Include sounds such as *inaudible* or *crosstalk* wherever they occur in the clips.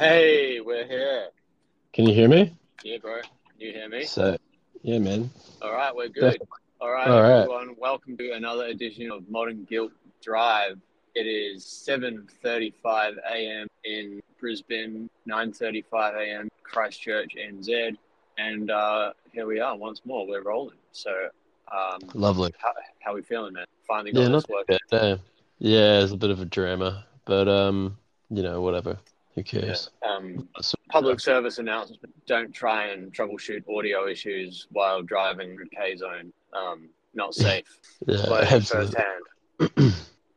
Hey, we're here. Can you hear me? Yeah, bro. Can You hear me? So, yeah, man. All right, we're good. All right, All right. everyone. Welcome to another edition of Modern Guilt Drive. It is 7:35 a.m. in Brisbane, 9:35 a.m. Christchurch, NZ, and uh, here we are once more. We're rolling. So, um, Lovely. how how we feeling, man? Finally got Yeah, this work. Damn. Yeah, it's a bit of a drama, but um, you know, whatever. Who cares? Um, So- public service announcement: Don't try and troubleshoot audio issues while driving K zone. Um, not safe. *laughs* Yeah, absolutely, *clears throat*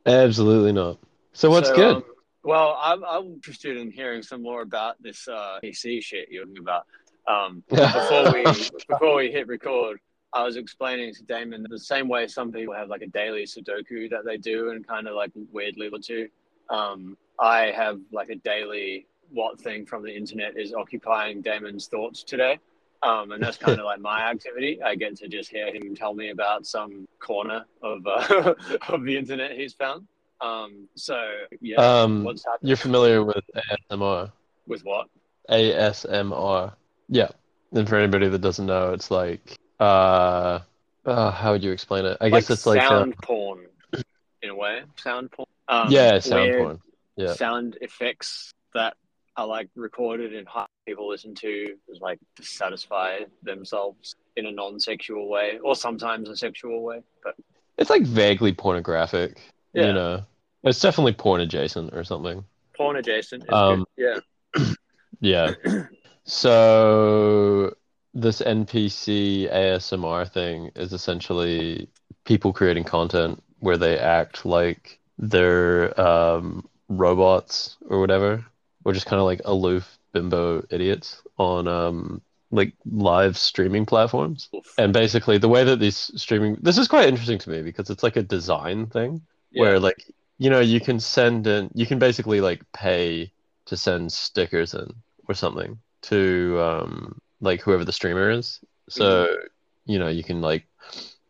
absolutely not. So what's So, good? um, well, I'm, I'm interested in hearing some more about this uh, PC shit you're talking about. Um, *laughs* before we before we hit record, I was explaining to Damon the same way some people have like a daily Sudoku that they do and kind of like weirdly look to. Um, I have like a daily what thing from the internet is occupying Damon's thoughts today. Um, and that's kind of *laughs* like my activity. I get to just hear him tell me about some corner of uh, *laughs* of the internet he's found. Um, so yeah, um, what's happening you're familiar with ASMR? with what? ASMR. Yeah. And for anybody that doesn't know, it's like uh, uh how would you explain it? I guess it's like uh, sound porn in a way. Sound porn. Um, yeah, sound weird porn. Yeah. Sound effects that are like recorded and people listen to is like to satisfy themselves in a non-sexual way, or sometimes a sexual way. But It's like vaguely pornographic. Yeah. You know, it's definitely porn adjacent or something. porn adjacent. Is Um, good. Yeah. *clears throat* So this NPC ASMR thing is essentially people creating content where they act like they're um, robots or whatever, or just kind of like aloof bimbo idiots on um, like live streaming platforms. Oof. And basically, the way that these streaming this is quite interesting to me because it's like a design thing where like you know you can send in you can basically like pay to send stickers in or something to um like whoever the streamer is so you know you can like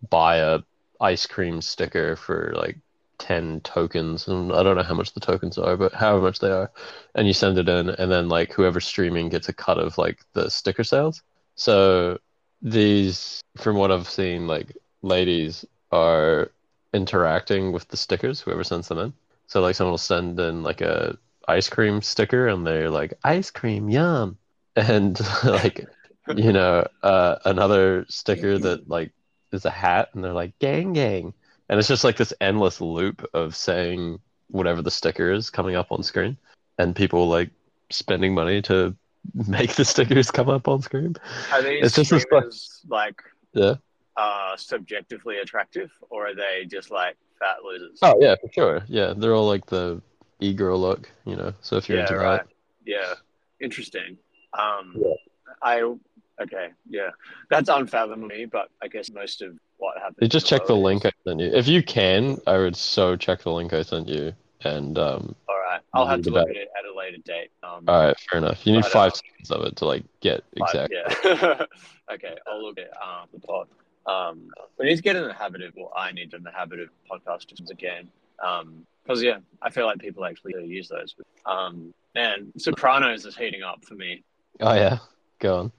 buy a ice cream sticker for like 10 tokens and I don't know how much the tokens are but however much they are and you send it in and then like whoever's streaming gets a cut of like the sticker sales so these from what I've seen like ladies are interacting with the stickers, whoever sends them in. So like someone will send in like a ice cream sticker and they're like, ice cream, yum. *laughs* And like, you know, uh, another sticker that like is a hat and they're like, gang gang. And it's just like this endless loop of saying whatever the sticker is coming up on screen. And people like spending money to *laughs* make the stickers come up on screen. Are these It's just this, like- like Yeah. uh, subjectively attractive, or are they just like fat losers? Oh yeah, for sure. Yeah, they're all like the e-girl look, you know. So if you're yeah, into right. that, Yeah, interesting. Um, Yeah. I okay, yeah, that's unfathomable but I guess most of what happens. you just check the link I sent you. If you can, I would so check the link I sent you. And um, All right, I'll have to look at it at a later date. Um, all right, fair enough. You need five uh, seconds of it to like get but, exact. Yeah. *laughs* okay, I'll look at um, the pod. Um, we need to get in the habit of, well, I need in the habit of podcasters again. Um, because yeah, I feel like people actually use those. Um, man, Sopranos is heating up for me. Oh yeah, go on.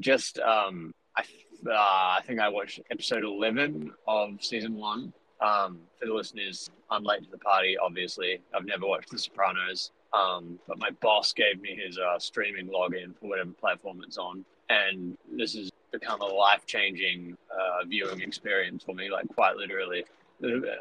just um I uh, I think I watched episode eleven of season one. Um, for the listeners, I'm late to the party. Obviously, I've never watched The Sopranos. Um, but my boss gave me his uh, streaming login for whatever platform it's on, and this has become a life changing uh, viewing experience for me. Like quite literally,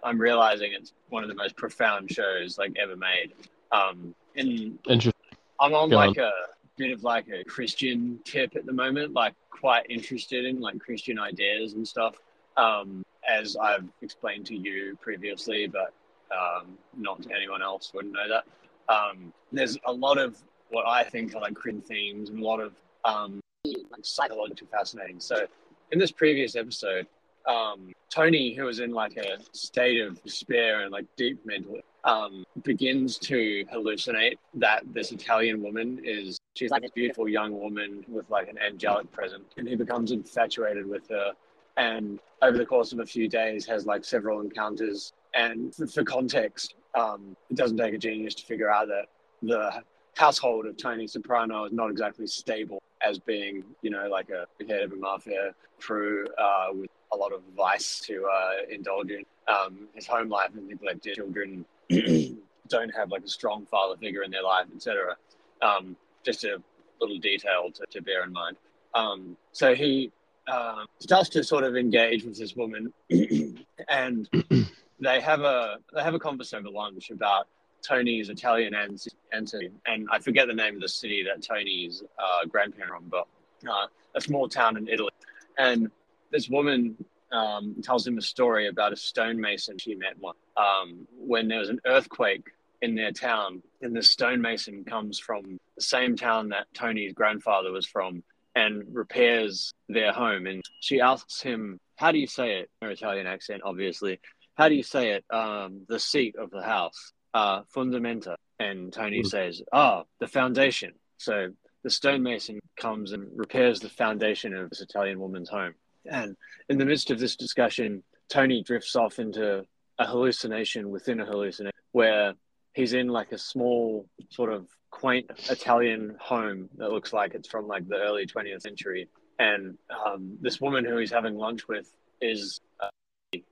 I'm realizing it's one of the most profound shows like ever made. Um, and Interesting. I'm on Go like a bit of like a Christian tip at the moment, like quite interested in like Christian ideas and stuff. Um, as I've explained to you previously, but um, not anyone else wouldn't know that. Um, there's a lot of what I think are like Christian themes and a lot of um, like psychologically fascinating. So in this previous episode, um, Tony, who is in like a state of despair and like deep mental, um, begins to hallucinate that this Italian woman is she's like this beautiful young woman with like an angelic presence, and he becomes infatuated with her. And over the course of a few days, has like several encounters. And for, for context, um, it doesn't take a genius to figure out that the household of Tony Soprano is not exactly stable as being, you know, like a head of a mafia crew uh, with a lot of vice to uh, indulge in. Um, his home life and neglected children *clears throat* don't have like a strong father figure in their life, etc. Um, just a little detail to, to bear in mind. Um, so he uh, starts to sort of engage with this woman, *clears throat* and *clears throat* they have a they have a conversation over lunch about Tony's Italian ancestry, and I forget the name of the city that Tony's uh, grandparent from, but uh, a small town in Italy. And this woman um, tells him a story about a stonemason she met one um, when there was an earthquake in their town, and the stonemason comes from the same town that Tony's grandfather was from and repairs their home. And she asks him, "How do you say it?" Her Italian accent, obviously. How do you say it? Um, the seat of the house uh, fundamenta. And Tony mm. says, ah, oh, the foundation. So the stonemason comes and repairs the foundation of this Italian woman's home. And in the midst of this discussion, Tony drifts off into a hallucination within a hallucination where he's in like a small sort of quaint Italian home that looks like it's from like the early 20th century. And um, this woman who he's having lunch with is uh,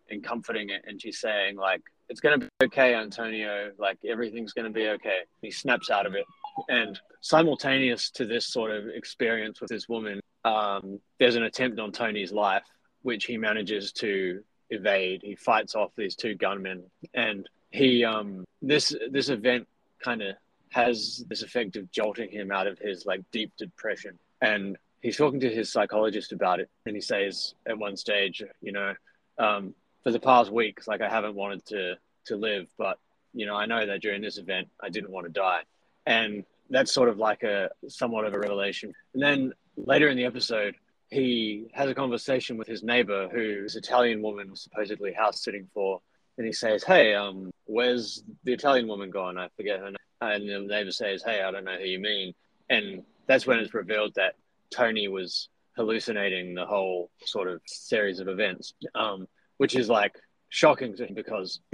and comforting it. And she's saying like, it's going to be okay, Antonio. Like everything's going to be okay. He snaps out of it. And simultaneous to this sort of experience with this woman, um, there's an attempt on Tony's life, which he manages to evade. He fights off these two gunmen, and he um, this this event kind of has this effect of jolting him out of his like deep depression. And he's talking to his psychologist about it, and he says at one stage, you know, um, for the past weeks, like I haven't wanted to to live, but you know, I know that during this event, I didn't want to die, and that's sort of like a somewhat of a revelation. And then later in the episode, he has a conversation with his neighbor, who is Italian woman was supposedly house sitting for, and he says, "Hey, um, where's the Italian woman gone? I forget her name." And the neighbor says, "Hey, I don't know who you mean," and that's when it's revealed that Tony was hallucinating the whole sort of series of events. Um, which is like shocking to him because *clears throat*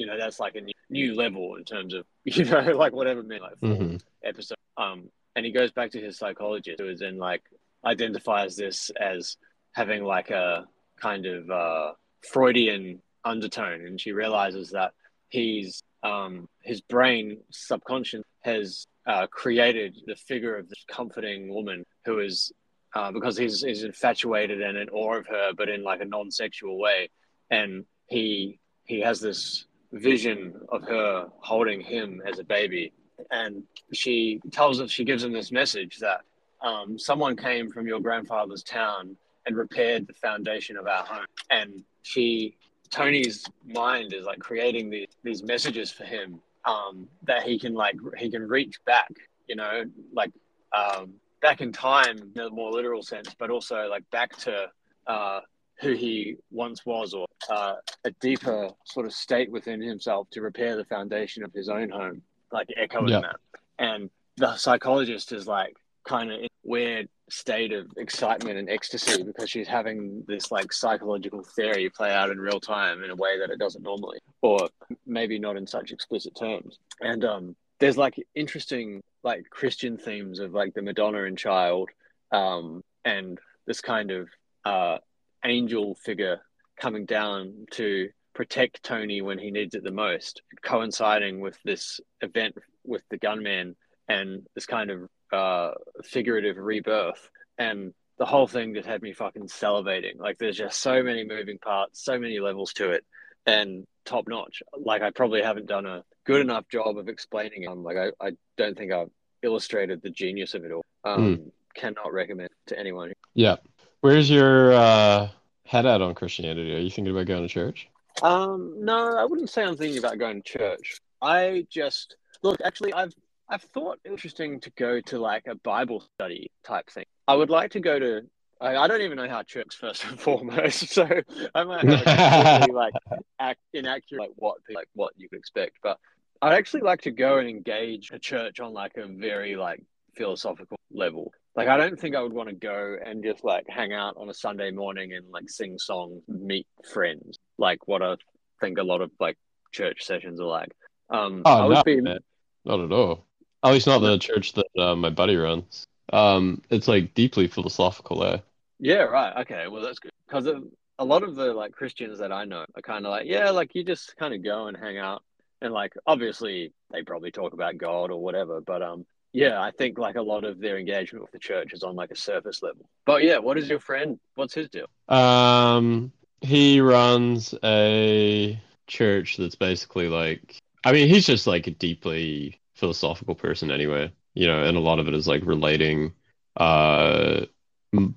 you know that's like a new, new level in terms of *laughs* you know like whatever meant like mm-hmm. episode. Um, and he goes back to his psychologist who is then like identifies this as having like a kind of uh, Freudian undertone, and she realizes that he's um, his brain subconscious has uh, created the figure of this comforting woman who is uh, because he's he's infatuated and in awe of her, but in like a non-sexual way, and he he has this vision of her holding him as a baby, and she tells us she gives him this message that um, someone came from your grandfather's town and repaired the foundation of our home, and she Tony's mind is like creating these these messages for him um, that he can like he can reach back, you know, like um, back in time in a more literal sense, but also like back to uh, who he once was or uh, a deeper sort of state within himself to repair the foundation of his own home, like echoing yeah. that. And the psychologist is like kind of in weird state of excitement and ecstasy because she's having this like psychological theory play out in real time in a way that it doesn't normally, or maybe not in such explicit terms. And um, there's like interesting like Christian themes of like the Madonna and Child, um, and this kind of uh, angel figure coming down to protect Tony when he needs it the most, coinciding with this event with the gunman and this kind of uh, figurative rebirth. And the whole thing just had me fucking salivating. Like, there's just so many moving parts, so many levels to it, and top notch. Like, I probably haven't done a good enough job of explaining it. Um, like, I, I don't think I've illustrated the genius of it all. Um, mm. Cannot recommend to anyone. Yeah. Where's your uh, head at on Christianity? Are you thinking about going to church? Um, no, I wouldn't say I'm thinking about going to church. I just look. Actually, I've I've thought interesting to go to like a Bible study type thing. I would like to go to. I, I don't even know how church first *laughs* and foremost, so I might have a *laughs* like act, inaccurate like what like what you could expect. But I'd actually like to go and engage a church on like a very like philosophical level. Like I don't think I would want to go and just like hang out on a Sunday morning and like sing songs, meet friends, like what I think a lot of like church sessions are like. Um, oh, I would no, be, not at all. At least not the church that uh, my buddy runs. Um, it's like deeply philosophical there. Yeah, right. Okay, well that's good because a lot of the like Christians that I know are kind of like, yeah, like you just kind of go and hang out, and like obviously they probably talk about God or whatever, but um, yeah, I think like a lot of their engagement with the church is on like a surface level. But yeah, what is your friend? What's his deal? Um, he runs a church that's basically like, I mean, he's just like a deeply philosophical person anyway, you know, and a lot of it is like relating uh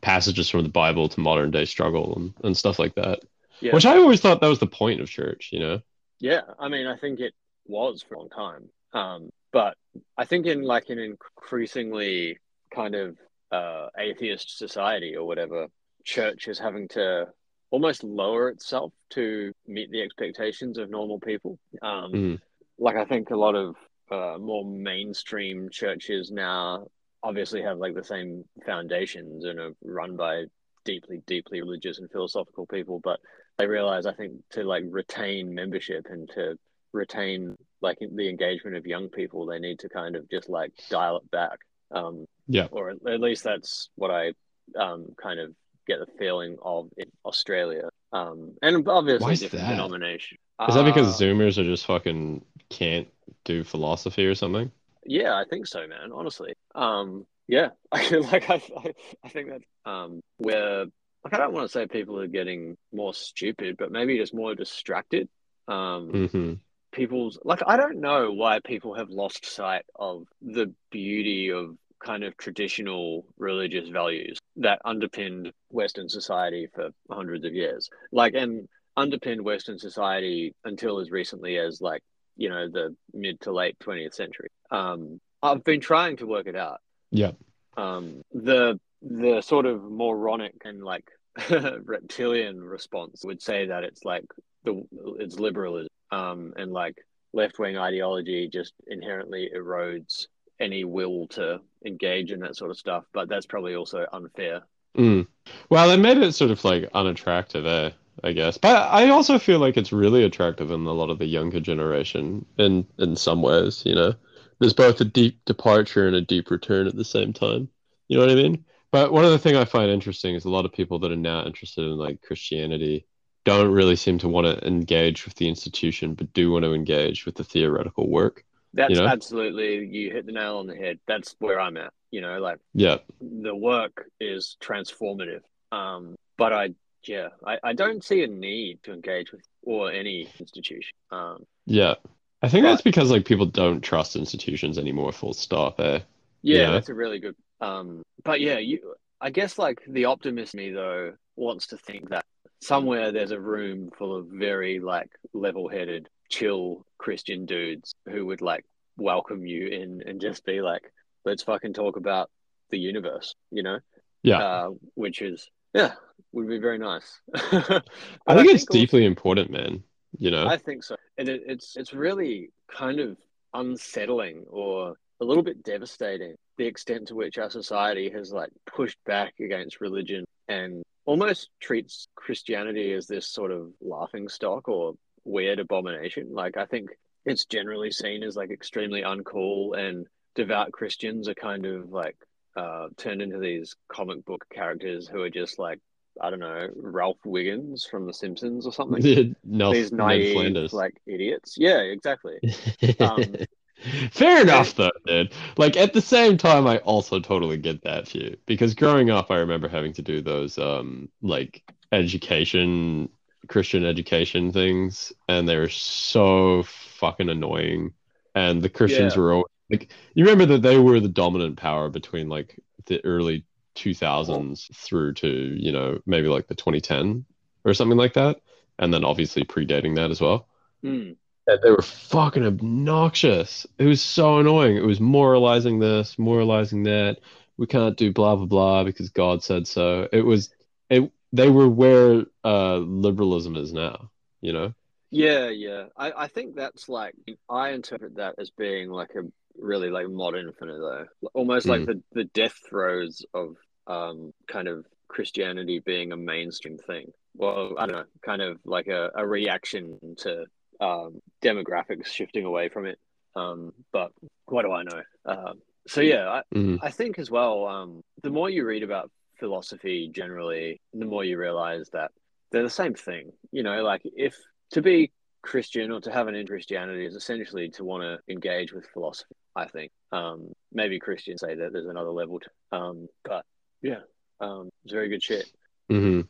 passages from the Bible to modern day struggle and, and stuff like that. Yeah. Which I always thought that was the point of church, you know. Yeah, I mean, I think it was for a long time. Um, but I think in like an increasingly kind of uh, atheist society or whatever, church is having to almost lower itself to meet the expectations of normal people. Um, Mm. Like I think a lot of uh, more mainstream churches now obviously have like the same foundations and are run by deeply, deeply religious and philosophical people, but they realize I think to like retain membership and to retain like the engagement of young people, they need to kind of just like dial it back. Um, Yeah. or at least that's what I um, kind of get the feeling of in Australia. Um, and obviously different that? denomination. Is that because Uh, Zoomers are just fucking can't do philosophy or something? Yeah, I think so, man. Honestly, um, yeah, *laughs* like I, I, I think that um, we're like I don't want to say people are getting more stupid, but maybe just more distracted. Um, hmm people's like I don't know why people have lost sight of the beauty of kind of traditional religious values that underpinned Western society for hundreds of years. Like and underpinned Western society until as recently as like, you know, the mid to late twentieth century. Um I've been trying to work it out. Yeah. Um the the sort of moronic and like *laughs* reptilian response would say that it's like the it's liberalism um, and like left wing ideology just inherently erodes any will to engage in that sort of stuff. But that's probably also unfair. Mm. Well, it made it sort of like unattractive, eh? I guess. But I also feel like it's really attractive in a lot of the younger generation in in some ways, you know. There's both a deep departure and a deep return at the same time. You know what I mean? But one other thing I find interesting is a lot of people that are now interested in like Christianity don't really seem to want to engage with the institution, but do want to engage with the theoretical work. That's You know? absolutely you hit the nail on the head. That's where I'm at. You know, like Yeah. the work is transformative. Um, but I yeah, I, I don't see a need to engage with or any institution. Um, Yeah. I think Right. that's because like people don't trust institutions anymore, full stop, eh? Yeah, Yeah. that's a really good. Um, but yeah, you. I guess like the optimist me though wants to think that somewhere there's a room full of very like level-headed, chill Christian dudes who would like welcome you in and just be like, "Let's fucking talk about the universe," you know? Yeah. Uh, which is yeah, would be very nice. *laughs* But I think it's also- deeply important, man. You know? I think so, and it, it's it's really kind of unsettling or a little bit devastating the extent to which our society has like pushed back against religion and almost treats Christianity as this sort of laughing stock or weird abomination. Like I think it's generally seen as like extremely uncool, and devout Christians are kind of like uh, turned into these comic book characters who are just like I don't know Ralph Wiggins from The Simpsons or something *laughs* Nel- these naive like idiots. Yeah, exactly. *laughs* um, *laughs* Fair enough, though, dude. Like at the same time, I also totally get that view because growing up, I remember having to do those um like education, Christian education things, and they were so fucking annoying. And the Christians Yeah. were always, like, you remember that they were the dominant power between like the early 2000s through to you know maybe like the 2010 or something like that, and then obviously predating that as well. Mm, They were fucking obnoxious. It was so annoying. It was moralizing this, moralizing that. We can't do blah blah blah because God said so. It was it. They were where uh, liberalism is now. You know. yeah, yeah. I, I think that's like I interpret that as being like a really like modern thing, though, almost like Mm. the the death throes of um kind of Christianity being a mainstream thing. Well, I don't know, kind of like a, a reaction to um demographics shifting away from it. Um, but what do I know? Um, so yeah, I, Mm. I think as well. Um, the more you read about philosophy generally, the more you realize that they're the same thing. You know, like if to be Christian or to have an in Christianity is essentially to want to engage with philosophy. I think. Um, maybe Christians say that there's another level. To, um, but yeah, um, it's very good shit. hmm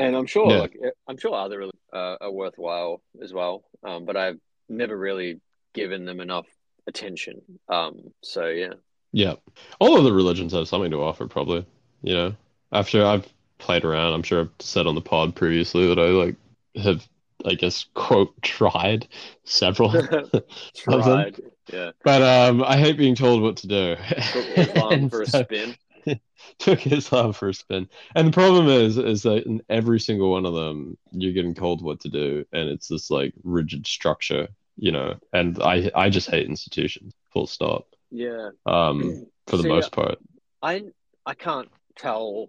And I'm sure, Yeah. like, I'm sure other uh, are worthwhile as well. Um, but I've never really given them enough attention. Um, so yeah, Yeah. All of the religions have something to offer, probably. You know, after I've played around, I'm sure I've said on the pod previously that I like have, I guess, quote, *laughs* tried several *laughs* of them. tried. Yeah, But um, I hate being told what to do. took Islam And for a spin. *laughs* took his love for a spin. And the problem is, is that in every single one of them, you're getting told what to do, and it's this like rigid structure, you know. And I, I just hate institutions. Full stop. Yeah, Um, *clears throat* for the See, most part. I I can't tell,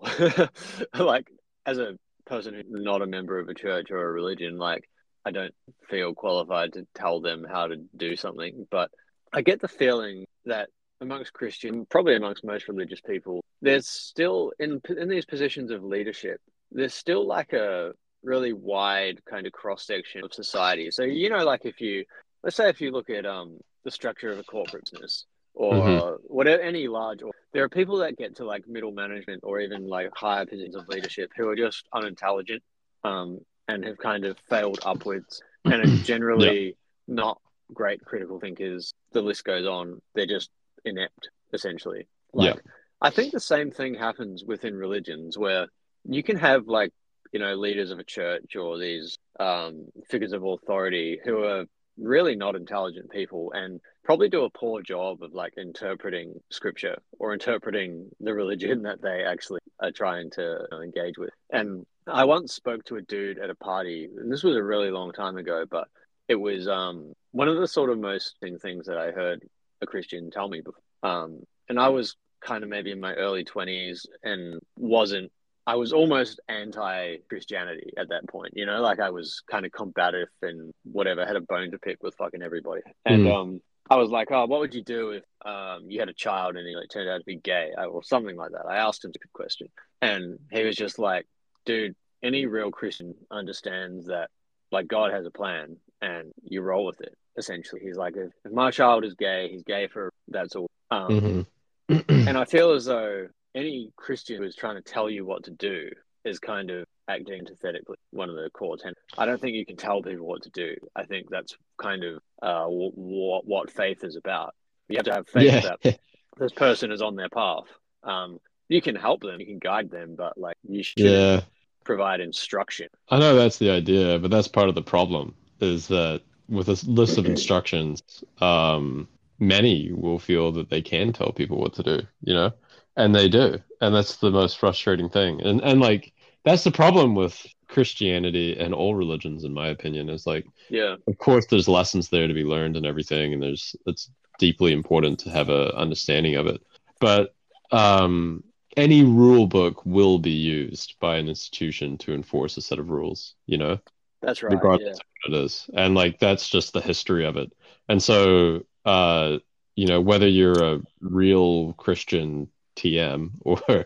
*laughs* like, as a person who's not a member of a church or a religion, like, I don't feel qualified to tell them how to do something. But I get the feeling that amongst Christian, probably amongst most religious people, there's still in in these positions of leadership, there's still like a really wide kind of cross section of society. So you know, like if you let's say if you look at um the structure of a corporate business or Mhm. whatever any large or there are people that get to like middle management or even like higher positions of leadership who are just unintelligent um and have kind of failed upwards and are *clears throat* generally not great critical thinkers the list goes on they're just inept essentially like i think the same thing happens within religions where you can have like you know leaders of a church or these um figures of authority who are really not intelligent people and probably do a poor job of like interpreting scripture or interpreting the religion *laughs* that they actually are trying to engage with. And I once spoke to a dude at a party, and this was a really long time ago, but it was um, one of the sort of most thing- things that I heard a Christian tell me before. Um, and I was kind of maybe in my early 20s and wasn't I was almost anti Christianity at that point, you know, like I was kind of combative and whatever, had a bone to pick with fucking everybody. And Mm. um I was like, Oh, what would you do if um you had a child and he like turned out to be gay or something like that? I asked him a good question. And he was just like, dude, any real Christian understands that like God has a plan and you roll with it, essentially. He's like, if, if my child is gay, he's gay for that's all. Um Mhm. *clears throat* and I feel as though any Christian who is trying to tell you what to do is kind of acting antithetically. One of the core tenets. I don't think you can tell people what to do. I think that's kind of uh, w- what what faith is about. You have to have faith yeah. that *laughs* this person is on their path. Um, you can help them, you can guide them, but like you should Yeah. provide instruction. I know that's the idea, but that's part of the problem is that with a list of instructions, um, many will feel that they can tell people what to do, you know, and they do. And that's the most frustrating thing. And, and like, that's the problem with Christianity and all religions, in my opinion, is like, Yeah, of course, there's lessons there to be learned and everything, and there's, it's deeply important to have a understanding of it. But, um, any rule book will be used by an institution to enforce a set of rules, you know? That's right. regardless Yeah. of what it is. And like that's just the history of it. And so uh you know, whether you're a real Christian TM *laughs* or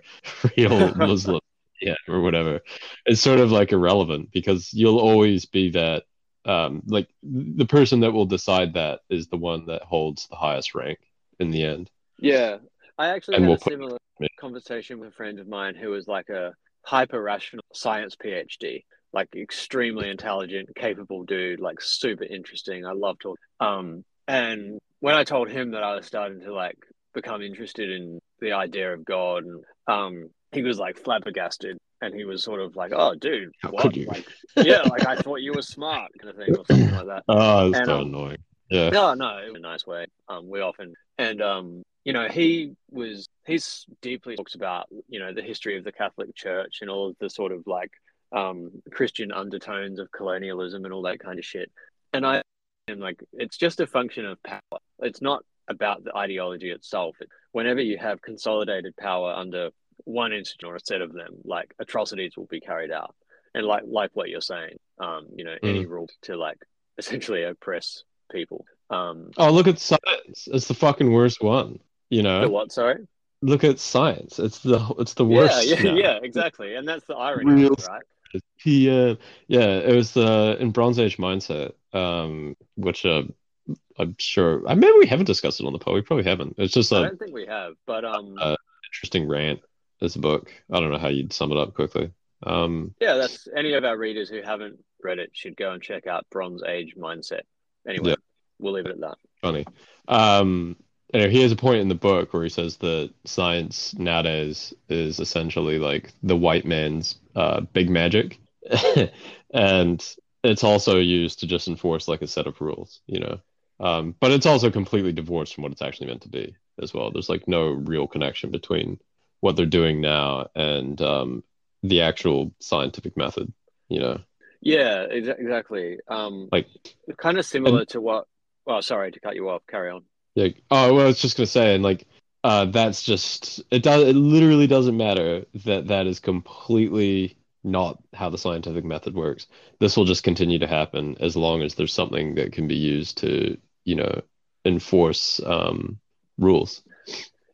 real Muslim TM or whatever, it's sort of like irrelevant because you'll always be that um like the person that will decide that is the one that holds the highest rank in the end. Yeah, I actually And had we'll a similar conversation with a friend of mine who was like a hyper rational science PhD, like extremely intelligent, capable dude, like super interesting. I love talking. Um, and when I told him that I was starting to like become interested in the idea of God, and um, he was like flabbergasted, and he was sort of like, "Oh, dude, what? Like, yeah, like I thought you were smart, kind of thing, or something like that." *laughs* Oh, it's so um, annoying. Yeah. No, no, in a nice way. Um, we often and um, you know, he was he's deeply talks about you know the history of the Catholic Church and all of the sort of like um Christian undertones of colonialism and all that kind of shit. And I am like, it's just a function of power. It's not about the ideology itself. Whenever you have consolidated power under one institution or a set of them, like atrocities will be carried out. And like like what you're saying, um, you know, any rule to like *laughs* essentially oppress people. Um, Oh, look at science. It's the fucking worst one. You know, the what? Sorry. look at science. It's the it's the worst. yeah, *laughs* now. yeah, exactly. And that's the irony, Real of right? PM. Yeah, it was the in Bronze Age mindset, um, which uh, I'm sure. I maybe we haven't discussed it on the pod. We probably haven't. It's just I don't think we have, but um, Uh, interesting rant. This book. I don't know how you'd sum it up quickly. Um, yeah, that's any of our readers who haven't read it should go and check out Bronze Age Mindset. Anyway, Yeah. we'll leave it at that. funny. Um, anyway, he has a point in the book where he says that science nowadays is essentially like the white man's uh, big magic, *laughs* and it's also used to just enforce like a set of rules, you know. Um, but it's also completely divorced from what it's actually meant to be as well. There's like no real connection between what they're doing now and um, the actual scientific method, you know. Yeah, exa- exactly. Um, Like, kind of similar to what. Well, sorry to cut you off. Carry on. Yeah. Oh, well, I was just gonna say, and like, uh, that's just it. Does it literally doesn't matter that that is completely not how the scientific method works. This will just continue to happen as long as there's something that can be used to, you know, enforce um, rules.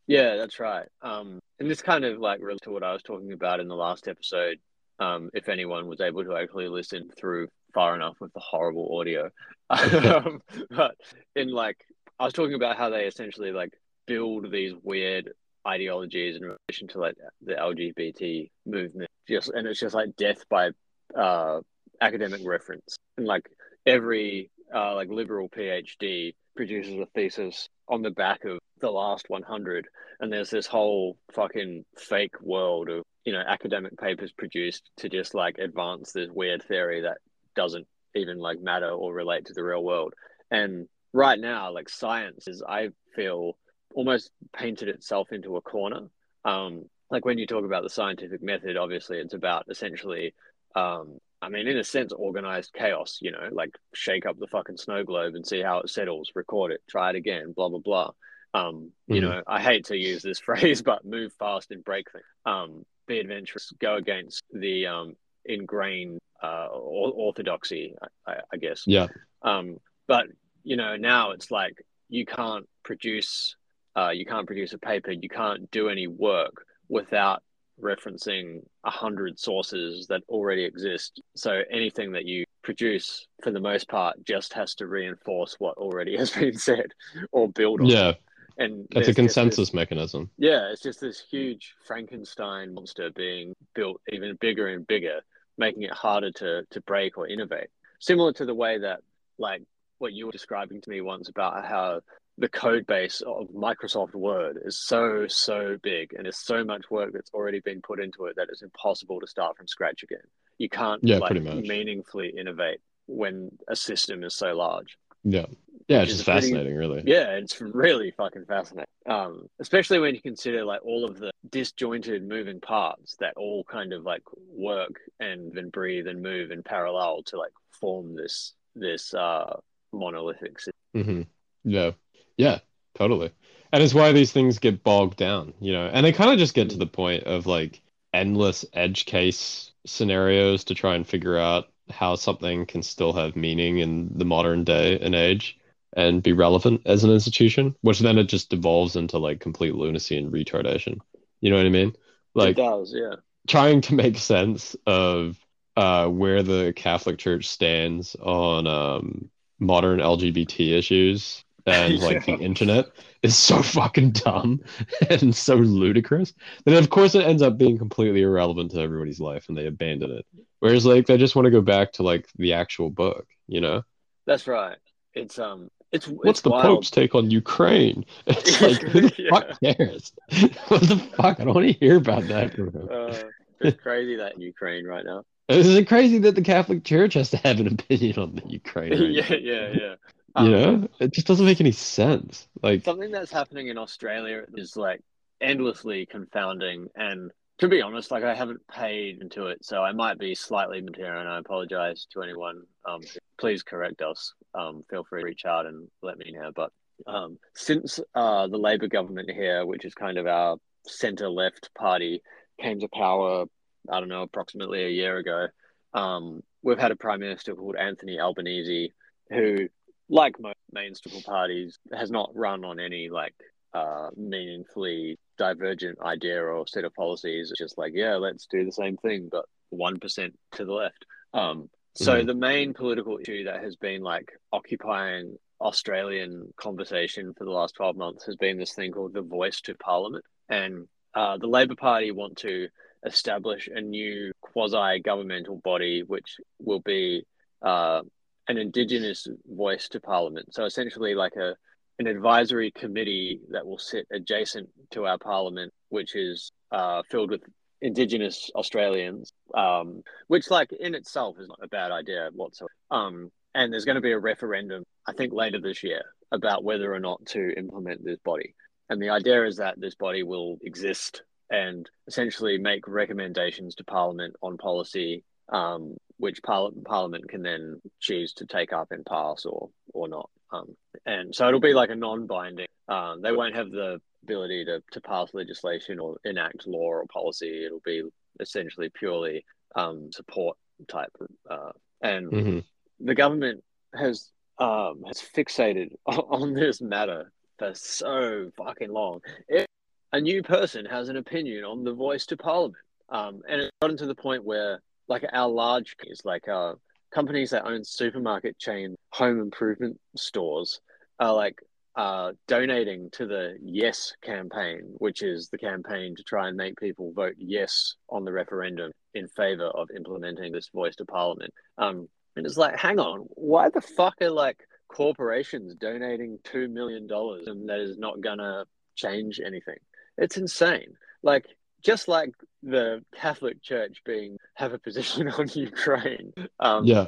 Yeah, that's right. Um, and this kind of like relates to what I was talking about in the last episode. Um, if anyone was able to actually listen through far enough with the horrible audio, *laughs* *laughs* um, but in like I was talking about how they essentially like build these weird ideologies in relation to like the LGBT movement, just and it's just like death by uh, academic reference, and like every uh, like liberal PhD produces a thesis on the back of the last 100 and there's this whole fucking fake world of you know academic papers produced to just like advance this weird theory that doesn't even like matter or relate to the real world. And right now like science is i feel almost painted itself into a corner um like when you talk about the scientific method obviously it's about essentially um I mean, in a sense, organized chaos, you know, like shake up the fucking snow globe and see how it settles, record it, try it again, blah, blah, blah. Um, you Mhm. know, I hate to use this *laughs* phrase, but move fast and break things. Um, be adventurous, go against the um, ingrained uh, orthodoxy, I, I guess. Yeah. Um, but you know, now it's like you can't produce, uh, you can't produce a paper, you can't do any work without referencing a hundred sources that already exist. So anything that you produce, for the most part, just has to reinforce what already *laughs* has been said or build on. Yeah. and there's a consensus this- mechanism. yeah, it's just this huge Frankenstein monster being built even bigger and bigger, making it harder to to break or innovate. Similar to the way that, like, what you were describing to me once about how the code base of Microsoft Word is so so big and there's so much work that's already been put into it that it's impossible to start from scratch again. You can't Yeah, like pretty much. meaningfully innovate when a system is so large. Yeah. Yeah, it's just a pretty- fascinating, really. Yeah, it's really fucking fascinating. Um, especially when you consider like all of the disjointed moving parts that all kind of like work and then breathe and move in parallel to like form this this uh monolithic system. hmm Yeah. Yeah, totally. And it's why these things get bogged down, you know, and they kind of just get to the point of like endless edge case scenarios to try and figure out how something can still have meaning in the modern day and age and be relevant as an institution, which then it just devolves into like complete lunacy and retardation. You know what I mean? it Like does, yeah. trying to make sense of uh, where the Catholic Church stands on um, modern LGBT issues and *laughs* like the internet is so fucking dumb *laughs* and so ludicrous that of course it ends up being completely irrelevant to everybody's life and they abandon it. Whereas like they just want to go back to like the actual book, you know? That's right. It's um it's What's it's the wild. Pope's take on Ukraine? *laughs* It's like who the Yeah. fuck cares? what the fuck? I don't want to hear about that. Uh, it's crazy that in Ukraine right now. Is it crazy that the Catholic Church has to have an opinion on the Ukraine? right *laughs* yeah, yeah, yeah. now? You Um, know, it just doesn't make any sense. Like, something that's happening in Australia is like endlessly confounding. And to be honest, like I haven't paid into it, so I might be slightly here, and I apologize to anyone. Um, please correct us. Um, feel free to reach out and let me know. But um, since uh, the Labor government here, which is kind of our centre left party, came to power, I don't know, approximately a year ago, um, we've had a prime minister called Anthony Albanese who like most mainstream parties, has not run on any like uh, meaningfully divergent idea or set of policies. It's just like, yeah, let's do the same thing, but one percent to the left. Um, so Mhm. the main political issue that has been like occupying Australian conversation for the last twelve months has been this thing called the Voice to Parliament, and uh, the Labor Party want to establish a new quasi-governmental body which will be uh, an Indigenous voice to Parliament. So essentially, like a an advisory committee that will sit adjacent to our Parliament, which is uh, filled with Indigenous Australians, um, which, like in itself, is not a bad idea whatsoever. Um, and there's going to be a referendum, I think, later this year about whether or not to implement this body. And the idea is that this body will exist and essentially make recommendations to Parliament on policy, um, which par- Parliament can then choose to take up and pass or or not. Um, and so it'll be like a non-binding. Um, they won't have the ability to to pass legislation or enact law or policy. It'll be essentially purely um, support type. Uh, and Mhm. the government has um, has fixated *laughs* on this matter for so fucking long. If a new person has an opinion on the voice to parliament, um, and it's gotten to the point where, like, our large companies, like uh, companies that own supermarket chain home improvement stores, are like uh, donating to the Yes campaign, which is the campaign to try and make people vote yes on the referendum in favor of implementing this voice to parliament. Um, and it's like, hang on, why the fuck are like corporations donating two million dollars and that is not gonna change anything? It's insane. Like just like the Catholic Church being have a position *laughs* on Ukraine, um, Yeah.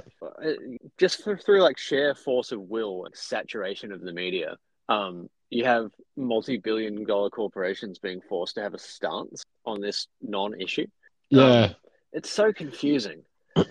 just for, through like sheer force of will and saturation of the media, um, you have multi-billion dollar corporations being forced to have a stance on this non-issue. Yeah. It's so confusing. *clears throat*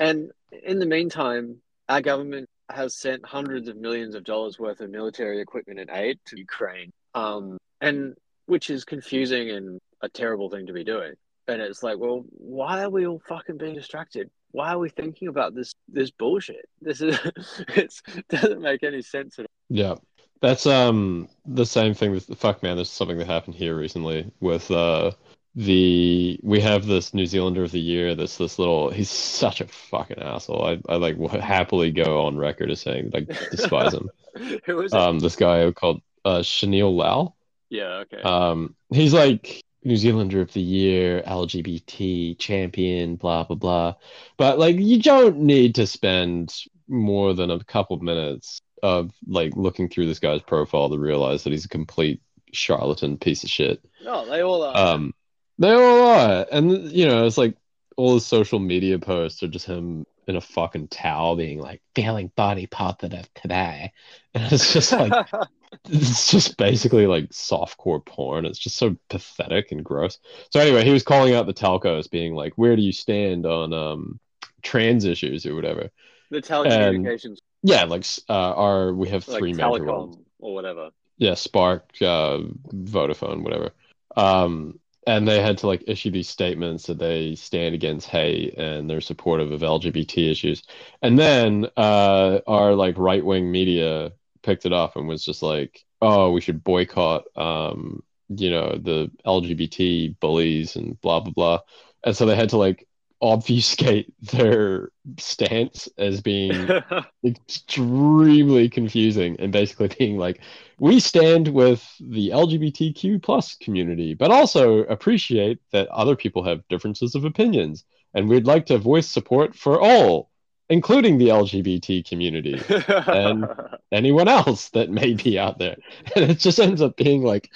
And in the meantime, our government has sent hundreds of millions of dollars worth of military equipment and aid to Ukraine, um, and which is confusing and a terrible thing to be doing. And it's like, well, why are we all fucking being distracted? Why are we thinking about this this bullshit? This is *laughs* it's doesn't make any sense at all. Yeah. That's um the same thing with fuck man, there's something that happened here recently with uh the we have this New Zealander of the year that's this little he's such a fucking asshole. I, I like would happily go on record as saying like despise him. *laughs* Who is it? Um this guy called uh Shaneel Lal. Yeah, okay. Um he's like New Zealander of the year, LGBT champion, blah blah blah. But like you don't need to spend more than a couple minutes of like looking through this guy's profile to realize that he's a complete charlatan piece of shit. no, they all are. Um, they all are, and you know, it's like all his social media posts are just him in a fucking towel, being like feeling body positive today, *laughs* and it's just like *laughs* it's just basically like softcore porn. It's just so pathetic and gross. So anyway, he was calling out the telcos, being like, "Where do you stand on um trans issues or whatever?" the telecommunications, Yeah, like uh, our we have like three major ones. or whatever. Yeah, Spark, uh, Vodafone, whatever. Um, and they had to like issue these statements that they stand against hate and they're supportive of LGBT issues. And then uh, our like right wing media picked it up and was just like, "Oh, we should boycott, um, you know, the LGBT bullies and blah blah blah." And so they had to like obfuscate *laughs* their stance as being *laughs* extremely confusing and basically being like we stand with the lgbtq plus community but also appreciate that other people have differences of opinions and we'd like to voice support for all including the lgbt community And- *laughs* anyone else that may be out there *laughs* and it just ends up being like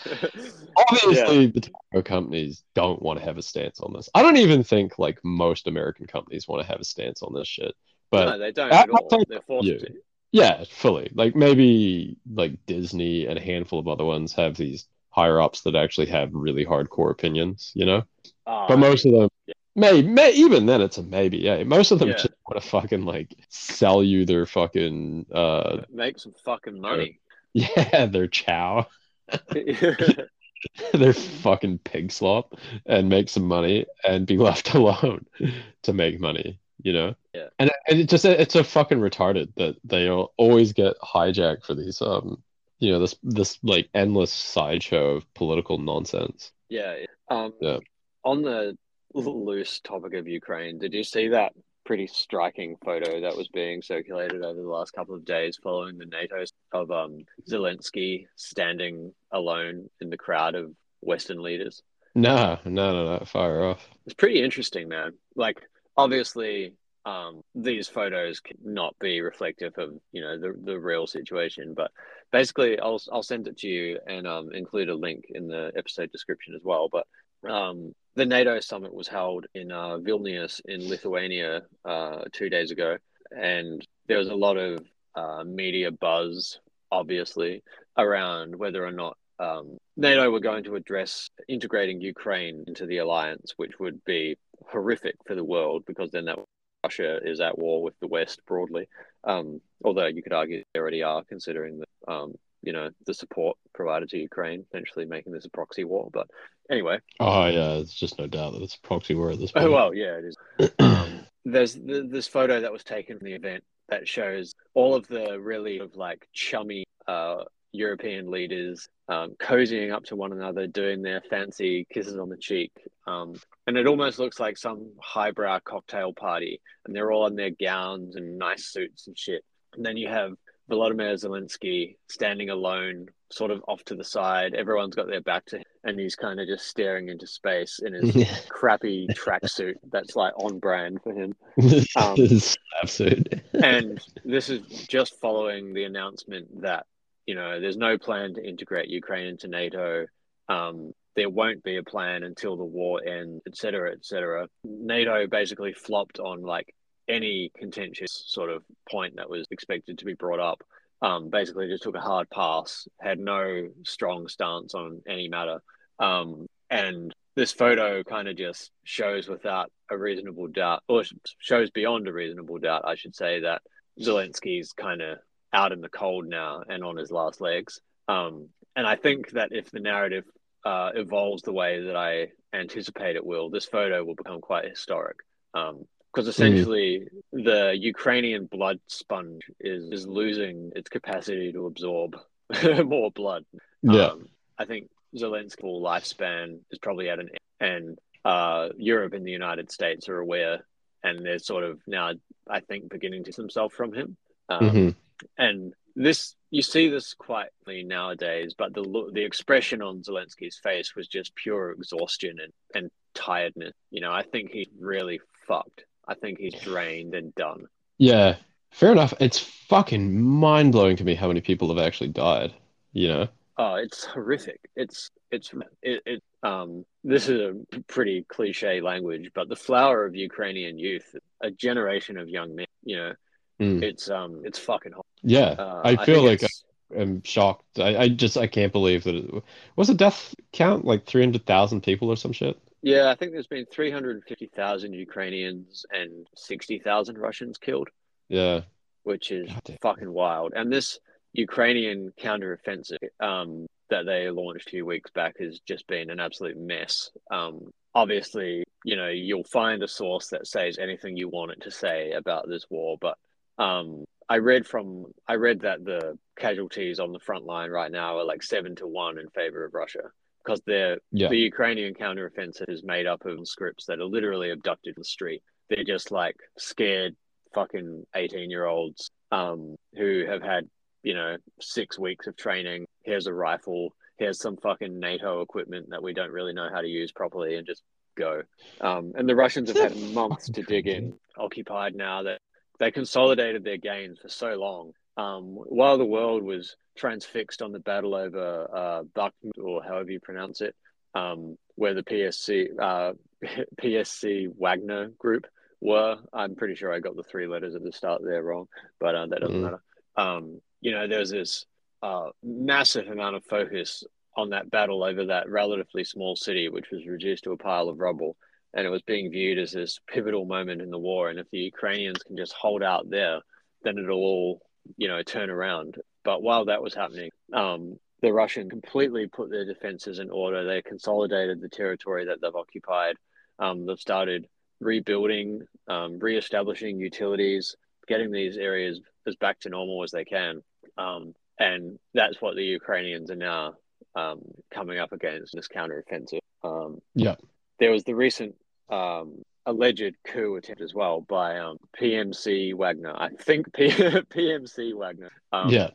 obviously the tobacco companies don't want to have a stance on this i don't even think like most american companies want to have a stance on this shit but no, they don't at all. They're forced you. to. Yeah, fully. Like maybe like Disney and a handful of other ones have these higher ups that actually have really hardcore opinions, you know? Ah, But most of them may, may even then it's a maybe. Yeah, most of them Yeah. just want to fucking like sell you their fucking uh make some fucking money. *laughs* yeah, their chow, *laughs* *laughs* their fucking pig slop and make some money and be left alone to make money. you know. Yeah. And, and it just it's so fucking retarded that they always get hijacked for these um you know this this like endless sideshow of political nonsense. Yeah. Um, Yeah. On the *laughs* loose topic of Ukraine, did you see that pretty striking photo that was being circulated over the last couple of days following the NATO of um, Zelensky standing alone in the crowd of Western leaders? No, no, no, no, fire off. It's pretty interesting, man. Like, obviously, um, these photos cannot be reflective of you know the the real situation, but basically, I'll I'll send it to you and um, include a link in the episode description as well. But um, the NATO summit was held in uh, Vilnius in Lithuania uh, two days ago, and there was a lot of uh, media buzz, obviously, around whether or not um, NATO were going to address integrating Ukraine into the alliance, which would be horrific for the world because then that Russia is at war with the West broadly. Um, although you could argue they already are, considering the um, you know the support provided to Ukraine, potentially making this a proxy war. But anyway, Oh yeah, it's just no doubt that it's a proxy war at this oh, point. well, yeah, it is. Um, there's th- this photo that was taken from the event that shows all of the really of like chummy uh, European leaders um, cozying up to one another, doing their fancy kisses on the cheek. Um, and it almost looks like some highbrow cocktail party, and they're all in their gowns and nice suits and shit. And then you have Volodymyr Zelensky standing alone, sort of off to the side. Everyone's got their back to him, and he's kind of just staring into space in his crappy tracksuit that's like on brand for him. *laughs* Um, this is absurd. and this is just following the announcement that you know there's no plan to integrate Ukraine into NATO. Um, there won't be a plan until the war ends, et cetera, et cetera. NATO basically flopped on like any contentious sort of point that was expected to be brought up. Um, basically, just took a hard pass, had no strong stance on any matter. Um, and this photo kind of just shows without a reasonable doubt, or shows beyond a reasonable doubt, I should say, that Zelensky's kind of out in the cold now and on his last legs. Um, and I think that if the narrative uh, evolves the way that I anticipate it will, this photo will become quite historic. Um, because essentially the Ukrainian blood sponge is, is losing its capacity to absorb *laughs* more blood. yeah. Um, I think Zelensky's full lifespan is probably at an end, and uh, Europe and the United States are aware, and they're sort of now, I think, beginning to distance themselves from him. Um, Mhm. And this, you see this quietly nowadays, but the the expression on Zelensky's face was just pure exhaustion and, and tiredness. You know, I think he's really fucked. I think he's drained and done. Yeah. Fair enough. It's fucking mind blowing to me how many people have actually died. You know? Oh, it's horrific. It's it's it, it um this is a pretty cliche language, but the flower of Ukrainian youth, a generation of young men, you know, Mm. it's um it's fucking hot. Yeah. Uh, I feel think like I'm shocked. I, I just I can't believe that it was the death count like three hundred thousand people or some shit. Yeah, I think there's been 350,000 Ukrainians and 60,000 Russians killed, Yeah. which is fucking wild. And this Ukrainian counteroffensive um, that they launched a few weeks back has just been an absolute mess. Um, obviously, you know, you'll find a source that says anything you want it to say about this war, but um, I read from I read that the casualties on the front line right now are like seven to one in favor of Russia because they're Yeah. the Ukrainian counteroffensive is made up of scripts that are literally abducted from the street. They're just like scared fucking 18 year olds um, who have had, you know, six weeks of training. Here's a rifle. Here's some fucking NATO equipment that we don't really know how to use properly and just go. Um, and the Russians have had *laughs* months to dig in, occupied now that they consolidated their gains for so long. Um, while the world was transfixed on the battle over uh, Bakhmut, or however you pronounce it, um, where the PSC uh, *laughs* PSC Wagner group were. I'm pretty sure I got the three letters at the start there wrong, but uh, that doesn't Mm. matter. Um, you know, there's this uh, massive amount of focus on that battle over that relatively small city, which was reduced to a pile of rubble. And it was being viewed as this pivotal moment in the war. And if the Ukrainians can just hold out there, then it'll all, you know, turn around. But while that was happening, um, the Russian completely put their defenses in order. They consolidated the territory that they've occupied. Um, they've started rebuilding, um, re-establishing utilities, getting these areas as back to normal as they can. Um, and that's what the Ukrainians are now um, coming up against in this counteroffensive. Um, Yeah. there was the recent um, alleged coup attempt as well by um, PMC Wagner. I think P- *laughs* PMC Wagner. Um, yeah.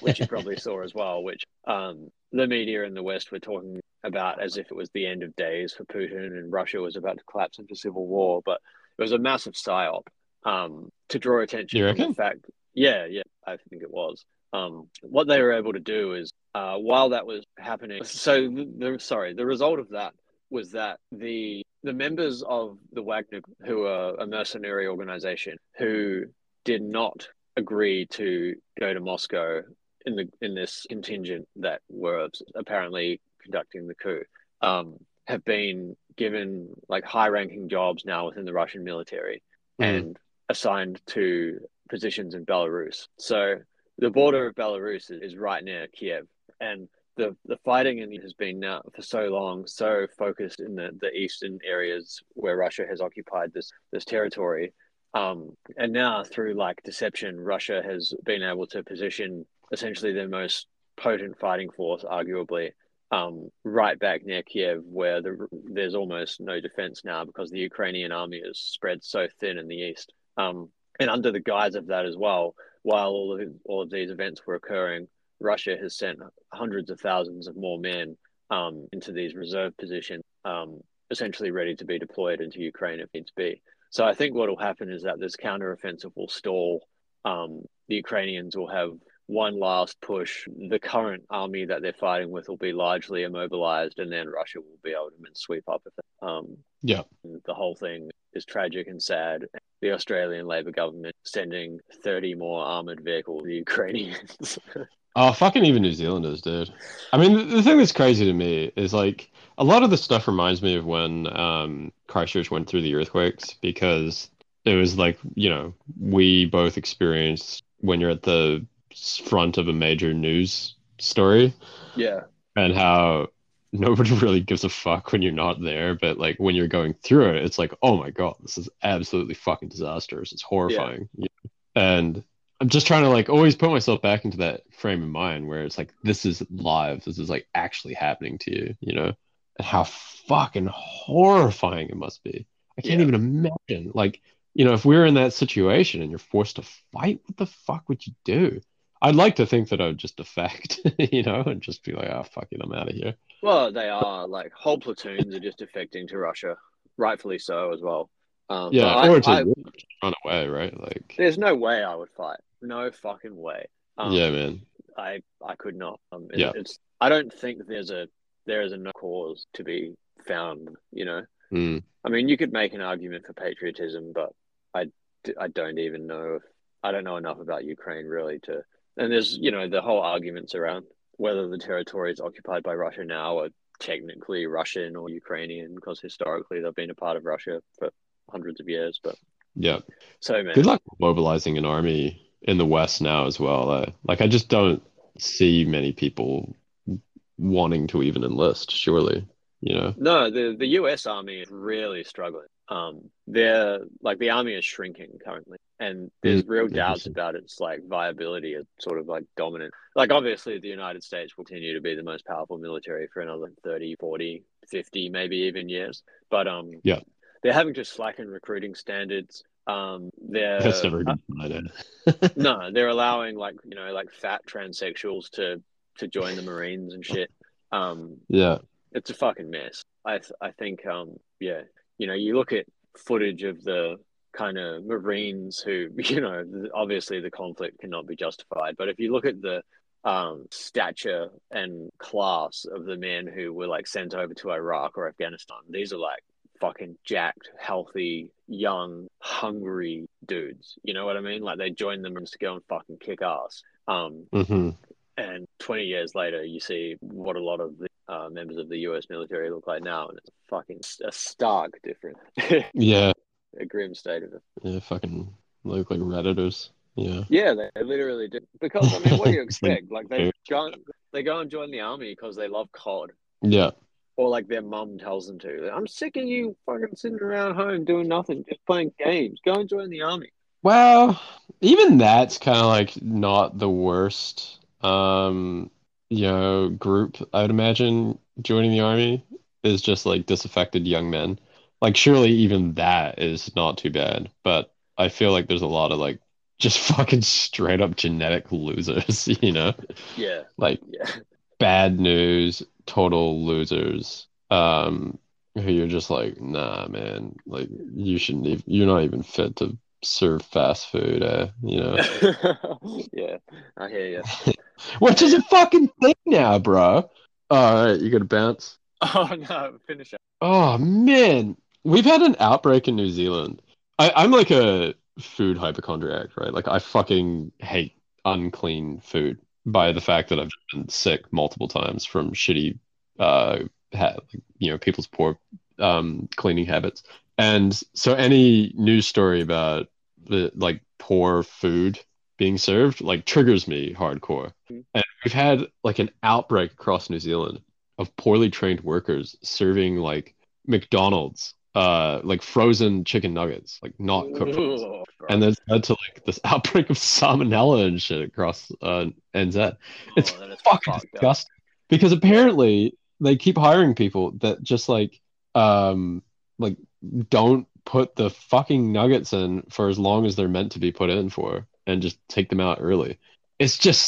which you probably *laughs* saw as well, which um, the media in the West were talking about as if it was the end of days for Putin and Russia was about to collapse into civil war. But it was a massive psyop um, to draw attention from the fact. Yeah, yeah, I think it was. Um, what they were able to do is uh, while that was happening, *laughs* so the, the sorry, the result of that was that the the members of the Wagner, who are a mercenary organization, who did not agree to go to Moscow in the in this contingent that were apparently conducting the coup, um, have been given like high ranking jobs now within the Russian military Mm. and assigned to positions in Belarus. So the border of Belarus is, is right near Kiev, and the the fighting in has been now for so long, so focused in the, the eastern areas where Russia has occupied this this territory. Um, and now through like deception, Russia has been able to position essentially their most potent fighting force, arguably, um, right back near Kiev, where the, there's almost no defense now because the Ukrainian army is spread so thin in the east. Um, and under the guise of that as well, while all of all of these events were occurring, Russia has sent hundreds of thousands of more men um, into these reserve positions, um, essentially ready to be deployed into Ukraine if needs be. So I think what will happen is that this counteroffensive will stall. Um, the Ukrainians will have one last push. The current army that they're fighting with will be largely immobilized, and then Russia will be able to sweep up. Um, Yeah. the whole thing is tragic and sad. The Australian Labor government sending 30 more armored vehicles to the Ukrainians. *laughs* Oh, fucking even New Zealanders, dude. I mean, the, the thing that's crazy to me is like a lot of the stuff reminds me of when um, Christchurch went through the earthquakes because it was like, you know, we both experienced when you're at the front of a major news story yeah, and how nobody *laughs* really gives a fuck when you're not there, but like when you're going through it, it's like, oh my God, this is absolutely fucking disastrous. It's horrifying. Yeah. And I'm just trying to like always put myself back into that frame of mind where it's like this is live, this is like actually happening to you, you know, and how fucking horrifying it must be. I can't Yeah. even imagine. Like, you know, if we are in that situation and you're forced to fight, what the fuck would you do? I'd like to think that I would just defect, *laughs* you know, and just be like, oh fuck it, I'm out of here. well, they are like whole platoons are just defecting to Russia, rightfully so as well. Um, Yeah, but I- or to I- run away, right? Like, there's no way I would fight. No fucking way. Um, yeah, man. I I could not. Um, it- Yeah. it's I don't think there's a there is a no cause to be found. You know, Mm, I mean, you could make an argument for patriotism, but I I don't even know if I don't know enough about Ukraine really to. And there's you know the whole arguments around whether the territory is occupied by Russia now are technically Russian or Ukrainian because historically they've been a part of Russia for hundreds of years. But yeah. so man, Good luck mobilizing an army in the West now as well. Uh, like, I just don't see many people wanting to even enlist, surely, you know? No, the the U.S. Army is really struggling. Um, they're like the army is shrinking currently, and there's Mm, real doubts about its like viability as sort of like dominant. Like obviously, the United States will continue to be the most powerful military for another 30, 40, 50, maybe even years. But um, Yeah. they're having to slacken recruiting standards. Um, they're *laughs* That's never a good idea. no, *laughs* they're allowing like you know like fat transsexuals to to join the Marines and shit. Um, Yeah. it's a fucking mess. I th- I think um yeah, you know, you look at footage of the kind of Marines who *laughs* you know obviously the conflict cannot be justified, but if you look at the um stature and class of the men who were like sent over to Iraq or Afghanistan, these are like fucking jacked, healthy, young, hungry dudes. You know what I mean? Like they join them to go and fucking kick ass. Um, hmm and 20 years later, you see what a lot of the uh, members of the US military look like now, and it's fucking a stark difference, *laughs* Yeah. a grim state of it. Yeah. Fucking look like Redditors. Yeah. Yeah, they literally do. Because, I mean, what do you *laughs* expect? Like, they go, they go and join the army because they love COD. Yeah. Or like their mum tells them to. I'm sick of you fucking sitting around home doing nothing, just playing games. Go and join the army. Well, even that's kind of like not the worst, um, you know, group I'd imagine joining the army is just like disaffected young men. Like, surely even that is not too bad, but I feel like there's a lot of like just *laughs* fucking straight up genetic losers, *laughs* you know? Yeah, Like yeah, bad news, total losers. Um, who you're just like, nah, man, like you shouldn't even, you're not even fit to serve fast food, eh? You know? *laughs* yeah. I hear you. *laughs* Which is a fucking thing now, bro. All right, you gotta bounce. *laughs* Oh no, finish it. Oh man, we've had an outbreak in New Zealand. I, I'm like a food hypochondriac, right? Like I fucking hate unclean food by the fact that I've been sick multiple times from shitty, uh, ha you know, people's poor um cleaning habits. And so any news story about the like poor food being served like triggers me hardcore. And we've had like an outbreak across New Zealand of poorly trained workers serving like McDonald's, uh, like frozen chicken nuggets, like not cooked. Ooh, And then led to like this *laughs* outbreak of salmonella and shit across uh, NZ. It's Oh, is fucking fucked up. disgusting. Because apparently they keep hiring people that just like um like don't put the fucking nuggets in for as long as they're meant to be put in for and just take them out early. It's just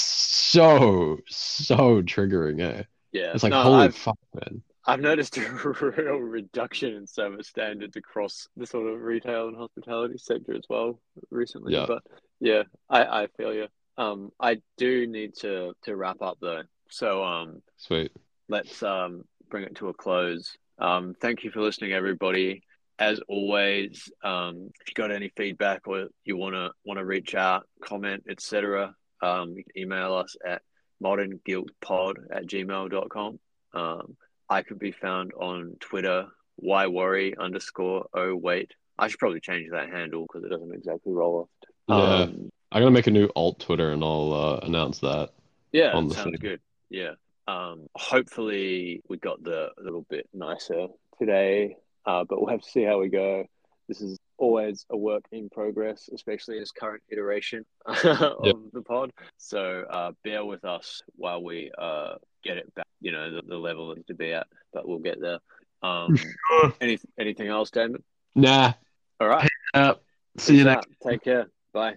so so triggering, eh? Yeah, It's like no, holy I've, fuck, man. I've noticed a *laughs* real reduction in service standards across the sort of retail and hospitality sector as well recently. Yeah. But yeah, I, I feel you. Um, I do need to to wrap up though. So um, Sweet. let's um bring it to a close. Um, thank you for listening, everybody. As always, um, if you got any feedback or you wanna wanna reach out, comment, etc., um, you can email us at modernguiltpod at gmail.com. Um, I could be found on Twitter, why worry underscore oh wait. I should probably change that handle because it doesn't exactly roll off. Yeah. Um, I'm gonna make a new alt Twitter and I'll uh, announce that. yeah, on the sounds thing. good. Yeah. Um, hopefully we got the a little bit nicer today, uh, but we'll have to see how we go. This is always a work in progress, especially in this current iteration *laughs* of Yep. the pod. So uh, bear with us while we uh, get it back, you know, the, the level to be at, but we'll get there. Um, any, anything else, Damon? Nah. All right. Uh, see you Peace next. out. Take care. Bye.